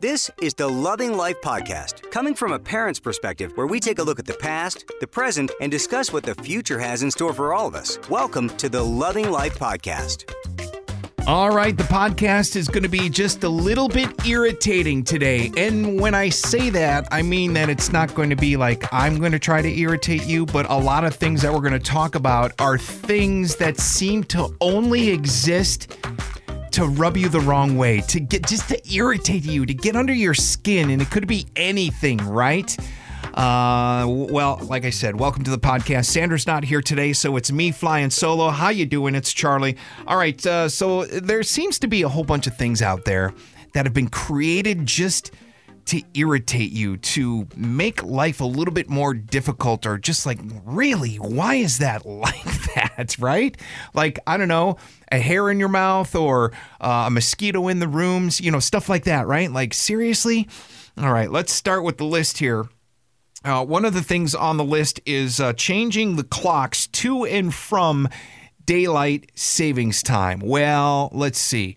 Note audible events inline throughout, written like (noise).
This is the Loving Life Podcast, coming from a parent's perspective, where we take a look at the past, the present, and discuss what the future has in store for all of us. Welcome to the Loving Life Podcast. All right, the podcast is going to be just a little bit irritating today. And when I say that, I mean that it's not going to be like I'm going to try to irritate you, but a lot of things that we're going to talk about are things that seem to only exist to rub you the wrong way, to get just to irritate you, to get under your skin, and it could be anything, right? Uh, well, like I said, welcome to the podcast. Sandra's not here today, so it's me flying solo. How you doing? It's Charlie. All right, uh, so there seems to be a whole bunch of things out there that have been created just to irritate you, to make life a little bit more difficult, or just like, really, why is that (laughs) like that, right? Like, I don't know, a hair in your mouth or uh, a mosquito in the rooms, you know, stuff like that, right? Like, seriously? All right, let's start with the list here. Uh, one of the things on the list is uh, changing the clocks to and from daylight savings time. Well, let's see.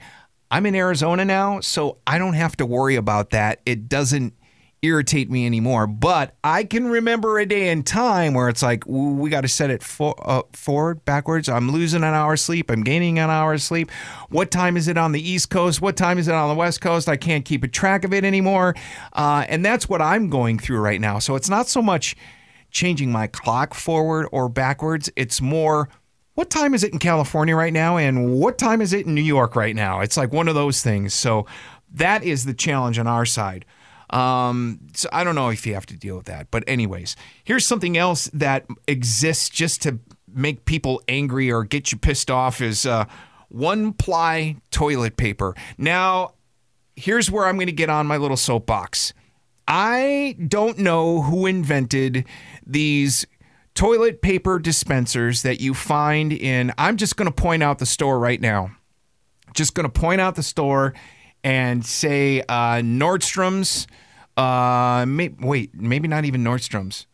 I'm in Arizona now, so I don't have to worry about that. It doesn't irritate me anymore. But I can remember a day in time where it's like, we got to set it for, uh, forward, backwards. I'm losing an hour of sleep. I'm gaining an hour of sleep. What time is it on the East Coast? What time is it on the West Coast? I can't keep a track of it anymore. Uh, and that's what I'm going through right now. So it's not so much changing my clock forward or backwards, it's more what time is it in California right now and what time is it in New York right now? It's like one of those things. So that is the challenge on our side. Um, so I don't know if you have to deal with that. But, anyways, here's something else that exists just to make people angry or get you pissed off is uh, one ply toilet paper. Now, here's where I'm going to get on my little soapbox. I don't know who invented these toilet paper dispensers that you find in, I'm just going to point out the store right now. Just going to point out the store and say uh, Nordstrom's. Uh, may, wait, maybe not even Nordstrom's.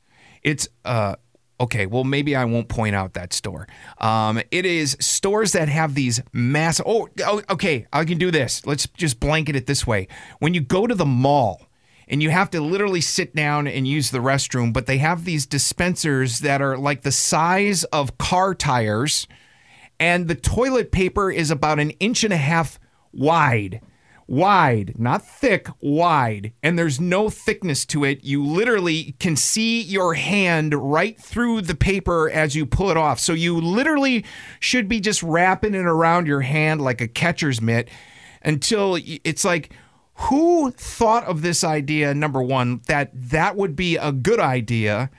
It's uh, okay. Well, maybe I won't point out that store. Um, it is stores that have these massive. Oh, oh, okay. I can do this. Let's just blanket it this way. When you go to the mall and you have to literally sit down and use the restroom, but they have these dispensers that are like the size of car tires, and the toilet paper is about an inch and a half wide wide, not thick, wide, and there's no thickness to it. You literally can see your hand right through the paper as you pull it off. So you literally should be just wrapping it around your hand like a catcher's mitt until it's like, who thought of this idea? Number one, that that would be a good idea.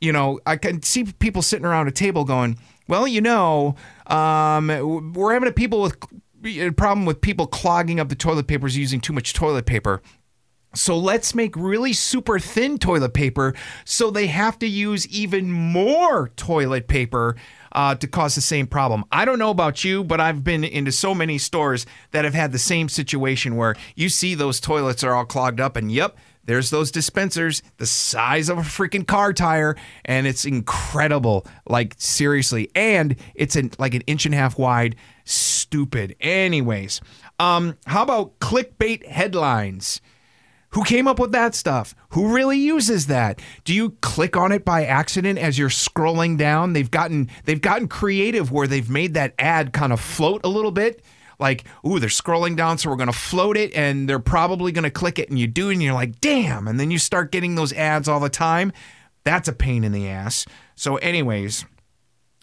You know, I can see people sitting around a table going, well, you know, um, we're having a people with a problem with people clogging up the toilet papers using too much toilet paper. So let's make really super thin toilet paper so they have to use even more toilet paper uh, to cause the same problem. I don't know about you, but I've been into so many stores that have had the same situation where you see those toilets are all clogged up, and yep, there's those dispensers the size of a freaking car tire, and it's incredible. Like, seriously. And it's an, like an inch and a half wide stupid. Anyways, um, how about clickbait headlines? Who came up with that stuff? Who really uses that? Do you click on it by accident as you're scrolling down? They've gotten they've gotten creative where they've made that ad kind of float a little bit. Like, ooh, they're scrolling down, so we're gonna float it, and they're probably gonna click it, and you do, and you're like, damn, and then you start getting those ads all the time. That's a pain in the ass. So, anyways,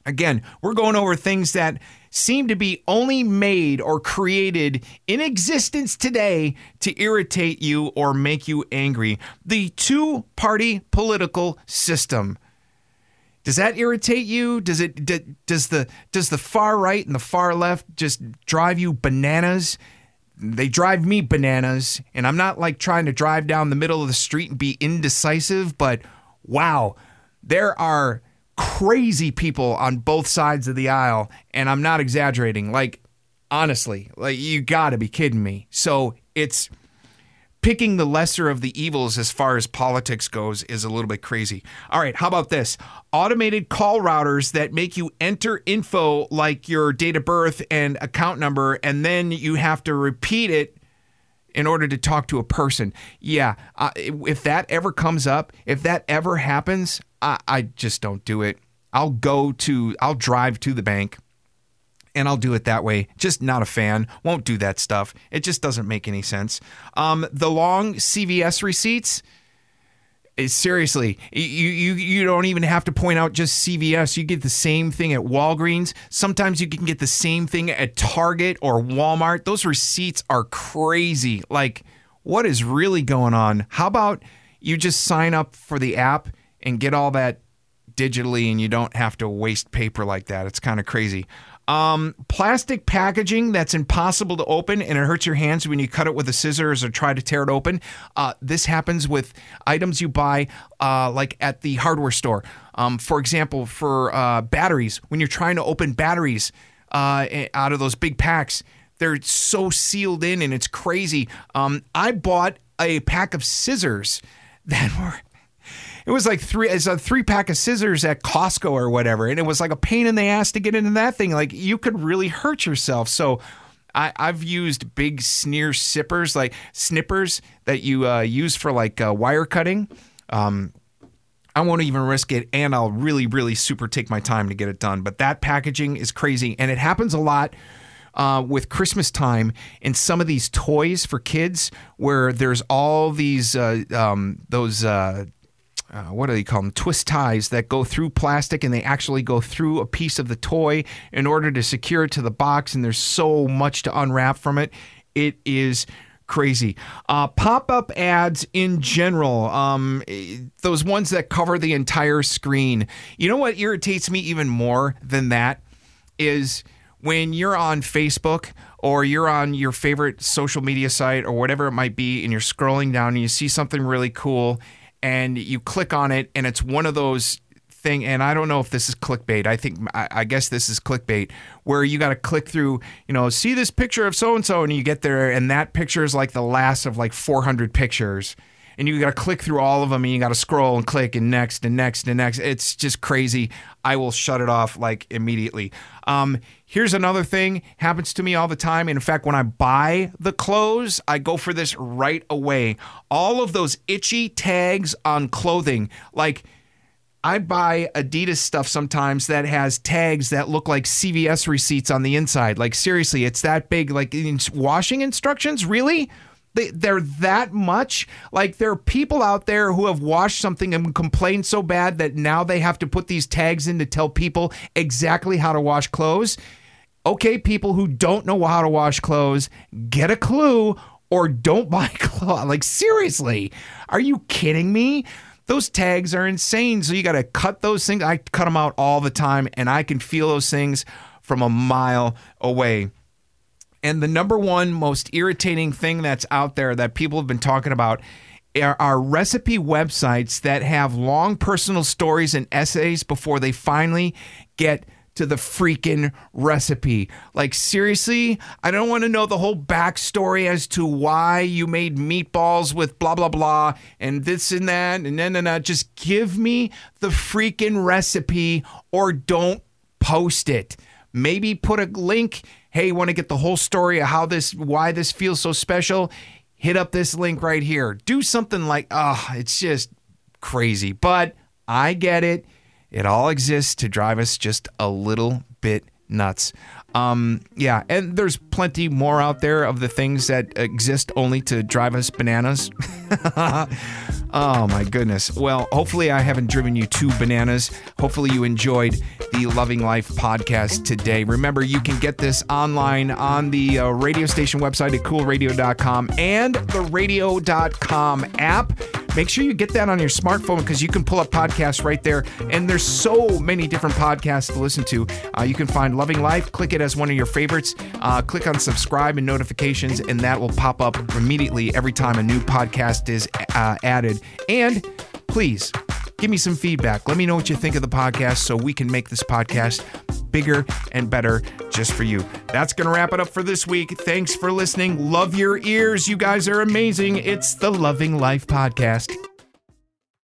again, we're going over things that seem to be only made or created in existence today to irritate you or make you angry. The two party political system. Does that irritate you? Does it does the does the far right and the far left just drive you bananas? They drive me bananas, and I'm not like trying to drive down the middle of the street and be indecisive, but wow, there are crazy people on both sides of the aisle, and I'm not exaggerating. Like, honestly, like you got to be kidding me. So it's picking the lesser of the evils as far as politics goes is a little bit crazy. All right, how about this? Automated call routers that make you enter info like your date of birth and account number, and then you have to repeat it in order to talk to a person. Yeah, uh, if that ever comes up, if that ever happens, I, I just don't do it. I'll go to, I'll drive to the bank and I'll do it that way. Just not a fan. Won't do that stuff. It just doesn't make any sense. Um, the long CVS receipts. eh, Seriously, you, you you don't even have to point out just CVS. You get the same thing at Walgreens. Sometimes you can get the same thing at Target or Walmart. Those receipts are crazy. Like, what is really going on? How about you just sign up for the app and get all that digitally and you don't have to waste paper like that. It's kind of crazy. Um, plastic packaging that's impossible to open and it hurts your hands when you cut it with the scissors or try to tear it open. Uh, this happens with items you buy, uh, like at the hardware store. Um, for example, for uh, batteries, when you're trying to open batteries uh, out of those big packs, they're so sealed in and it's crazy. Um, I bought a pack of scissors (laughs) that were it was like three it's a three pack of scissors at Costco or whatever, and it was like a pain in the ass to get into that thing. Like you could really hurt yourself. So I, I've used big sneer sippers, like snippers that you uh, use for like uh, wire cutting. Um, I won't even risk it, and I'll really, really super take my time to get it done. But that packaging is crazy, and it happens a lot. Uh, with Christmas time and some of these toys for kids, where there's all these uh, um, those uh, what do they call them? Twist ties that go through plastic and they actually go through a piece of the toy in order to secure it to the box. And there's so much to unwrap from it. It is crazy. Uh, Pop up ads in general, um, eh, those ones that cover the entire screen. You know what irritates me even more than that is when you're on Facebook or you're on your favorite social media site or whatever it might be and you're scrolling down and you see something really cool and you click on it and it's one of those thing and I don't know if this is clickbait. I think I, I guess this is clickbait where you got to click through, you know, see this picture of so and so and you get there and that picture is like the last of like 400 pictures and you got to click through all of them and you got to scroll and click and next and next and next. It's just crazy. I will shut it off like immediately. Um, here's another thing happens to me all the time. And in fact, when I buy the clothes, I go for this right away. All of those itchy tags on clothing, like. I buy Adidas stuff sometimes that has tags that look like CVS receipts on the inside. Like seriously, it's that big. Like washing instructions, really? They, they're that much. Like there are people out there who have washed something and complained so bad that now they have to put these tags in to tell people exactly how to wash clothes. Okay, people who don't know how to wash clothes, get a clue or don't (laughs) buy clothes. Like seriously, are you kidding me? Those tags are insane. So you got to cut those things. I cut them out all the time and I can feel those things from a mile away. And the number one most irritating thing that's out there that people have been talking about are, are recipe websites that have long personal stories and essays before they finally get to the freaking recipe. Like, seriously, I don't want to know the whole backstory as to why you made meatballs with blah, blah, blah, and this and that, and then, and that. Just give me the freaking recipe or don't post it. Maybe put a link. Hey, want to get the whole story of how this, why this feels so special? Hit up this link right here. Do something like, oh, it's just crazy. But I get it. It all exists to drive us just a little bit nuts. Um, yeah, and there's plenty more out there of the things that exist only to drive us bananas. (laughs) oh my goodness. Well, hopefully I haven't driven you too bananas. Hopefully you enjoyed the Loving Life podcast today. Remember, you can get this online on the uh, radio station website at coolradio.com and the radio.com app. Make sure you get that on your smartphone because you can pull up podcasts right there. And there's so many different podcasts to listen to. Uh, you can find Loving Life, click it as one of your favorites, uh, click on subscribe and notifications, and that will pop up immediately every time a new podcast is uh, added. And please give me some feedback. Let me know what you think of the podcast so we can make this podcast bigger and better just for you. That's going to wrap it up for this week. Thanks for listening. Love your ears. You guys are amazing. It's the Loving Life Podcast.